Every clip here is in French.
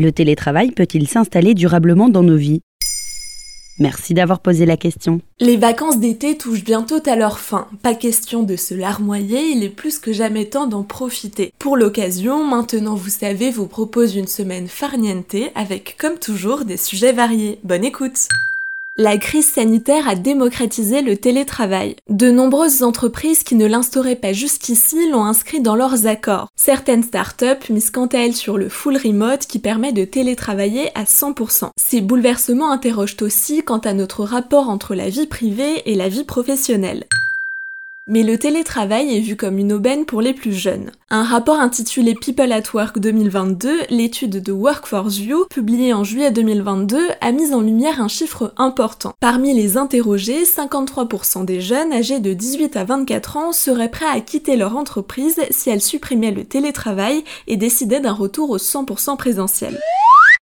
Le télétravail peut-il s'installer durablement dans nos vies? Merci d'avoir posé la question. Les vacances d'été touchent bientôt à leur fin. Pas question de se larmoyer, il est plus que jamais temps d'en profiter. Pour l'occasion, maintenant vous savez, vous propose une semaine farniente avec comme toujours des sujets variés. Bonne écoute la crise sanitaire a démocratisé le télétravail. De nombreuses entreprises qui ne l'instauraient pas jusqu'ici l'ont inscrit dans leurs accords. Certaines startups misent quant à elles sur le full remote qui permet de télétravailler à 100%. Ces bouleversements interrogent aussi quant à notre rapport entre la vie privée et la vie professionnelle. Mais le télétravail est vu comme une aubaine pour les plus jeunes. Un rapport intitulé People at Work 2022, l'étude de Workforce View, publiée en juillet 2022, a mis en lumière un chiffre important. Parmi les interrogés, 53% des jeunes âgés de 18 à 24 ans seraient prêts à quitter leur entreprise si elle supprimait le télétravail et décidait d'un retour au 100% présentiel.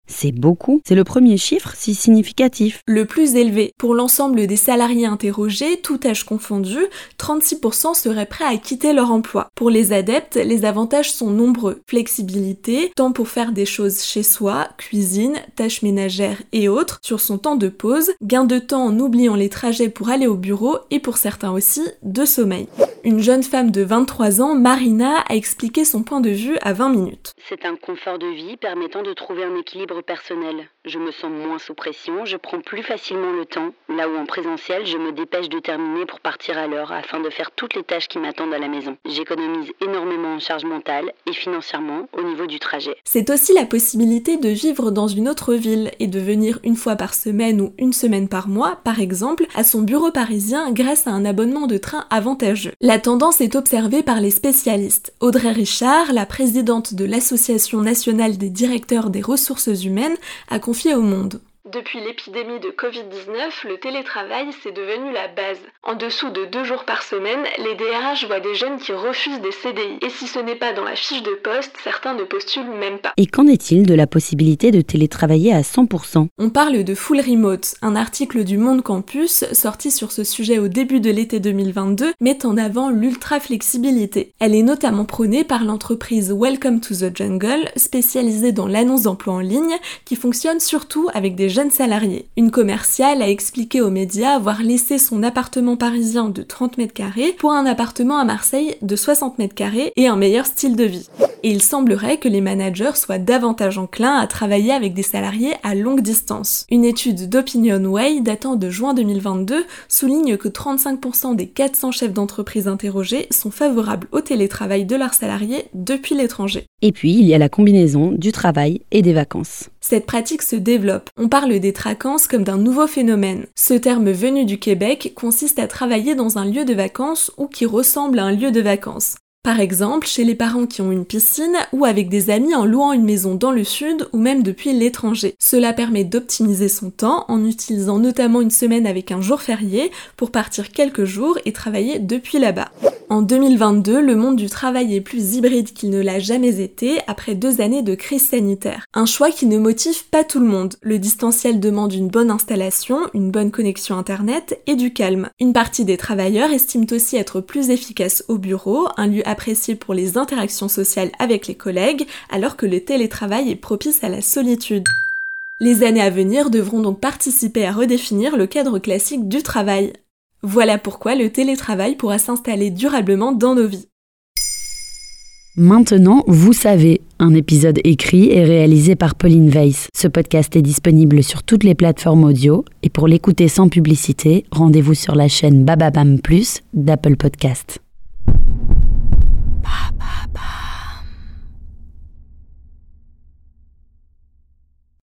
C'est beaucoup. C'est le premier chiffre si significatif. Le plus élevé. Pour l'ensemble des salariés interrogés, tout âge confondu, 36% seraient prêts à quitter leur emploi. Pour les adeptes, les avantages sont nombreux. Flexibilité, temps pour faire des choses chez soi, cuisine, tâches ménagères et autres, sur son temps de pause, gain de temps en oubliant les trajets pour aller au bureau et pour certains aussi, de sommeil. Une jeune femme de 23 ans, Marina, a expliqué son point de vue à 20 minutes. C'est un confort de vie permettant de trouver un équilibre personnel. Je me sens moins sous pression, je prends plus facilement le temps, là où en présentiel, je me dépêche de terminer pour partir à l'heure afin de faire toutes les tâches qui m'attendent à la maison. J'économise énormément en charge mentale et financièrement au niveau du trajet. C'est aussi la possibilité de vivre dans une autre ville et de venir une fois par semaine ou une semaine par mois, par exemple, à son bureau parisien grâce à un abonnement de train avantageux. La tendance est observée par les spécialistes. Audrey Richard, la présidente de l'Association nationale des directeurs des ressources humaines, a confié au monde. Depuis l'épidémie de Covid-19, le télétravail, c'est devenu la base. En dessous de deux jours par semaine, les DRH voient des jeunes qui refusent des CDI. Et si ce n'est pas dans la fiche de poste, certains ne postulent même pas. Et qu'en est-il de la possibilité de télétravailler à 100% On parle de full remote. Un article du Monde Campus, sorti sur ce sujet au début de l'été 2022, met en avant l'ultra-flexibilité. Elle est notamment prônée par l'entreprise Welcome to the Jungle, spécialisée dans l'annonce d'emploi en ligne, qui fonctionne surtout avec des jeune. Une commerciale a expliqué aux médias avoir laissé son appartement parisien de 30 mètres carrés pour un appartement à Marseille de 60 mètres carrés et un meilleur style de vie. Et il semblerait que les managers soient davantage enclins à travailler avec des salariés à longue distance. Une étude d'Opinion Way datant de juin 2022 souligne que 35% des 400 chefs d'entreprise interrogés sont favorables au télétravail de leurs salariés depuis l'étranger. Et puis, il y a la combinaison du travail et des vacances. Cette pratique se développe. On parle des tracances comme d'un nouveau phénomène. Ce terme venu du Québec consiste à travailler dans un lieu de vacances ou qui ressemble à un lieu de vacances. Par exemple, chez les parents qui ont une piscine ou avec des amis en louant une maison dans le sud ou même depuis l'étranger. Cela permet d'optimiser son temps en utilisant notamment une semaine avec un jour férié pour partir quelques jours et travailler depuis là-bas. En 2022, le monde du travail est plus hybride qu'il ne l'a jamais été après deux années de crise sanitaire. Un choix qui ne motive pas tout le monde. Le distanciel demande une bonne installation, une bonne connexion internet et du calme. Une partie des travailleurs estiment aussi être plus efficace au bureau, un lieu apprécié pour les interactions sociales avec les collègues, alors que le télétravail est propice à la solitude. Les années à venir devront donc participer à redéfinir le cadre classique du travail. Voilà pourquoi le télétravail pourra s'installer durablement dans nos vies. Maintenant, vous savez, un épisode écrit et réalisé par Pauline Weiss. Ce podcast est disponible sur toutes les plateformes audio et pour l'écouter sans publicité, rendez-vous sur la chaîne Bababam Plus d'Apple Podcast.